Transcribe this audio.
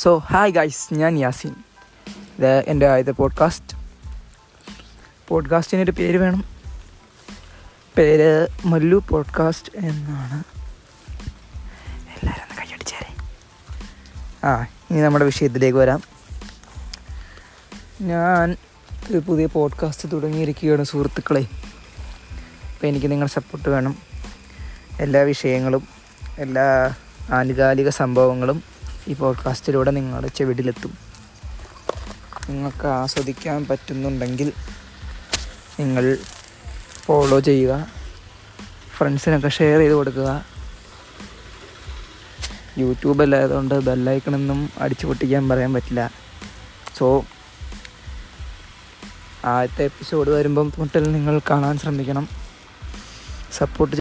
So hi guys ഞാൻ യാസിൻ. ഇത് എന്റെ ആദ്യത്തെ പോഡ്കാസ്റ്റ് പോഡ്കാസ്റ്റിനൊരു പേര് വേണം. പേര് മല്ലു പോഡ്കാസ്റ്റ് എന്നാണ്. എല്ലാവരും ഒന്ന് ആ ഇനി നമ്മുടെ വിഷയത്തിലേക്ക് വരാം. ഞാൻ ഒരു പുതിയ പോഡ്കാസ്റ്റ് തുടങ്ങിയിരിക്കുകയാണ് സുഹൃത്തുക്കളെ. അപ്പോൾ എനിക്ക് നിങ്ങളുടെ സപ്പോർട്ട് വേണം. എല്ലാ വിഷയങ്ങളും എല്ലാ ആനുകാലിക സംഭവങ്ങളും ഈ പോഡ്കാസ്റ്റിലൂടെ നിങ്ങളുടെ ചെവിടിലെത്തും. നിങ്ങൾക്ക് ആസ്വദിക്കാൻ പറ്റുന്നുണ്ടെങ്കിൽ നിങ്ങൾ ഫോളോ ചെയ്യുക. ഫ്രണ്ട്സിനൊക്കെ ഷെയർ ചെയ്ത് കൊടുക്കുക. യൂട്യൂബ് അല്ലായതുകൊണ്ട് ബെല്ലൈക്കണൊന്നും അടിച്ചു പൊട്ടിക്കാൻ പറയാൻ പറ്റില്ല. സോ ആദ്യത്തെ എപ്പിസോഡ് വരുമ്പം മുട്ടൽ നിങ്ങൾ കാണാൻ ശ്രമിക്കണം. സപ്പോർട്ട്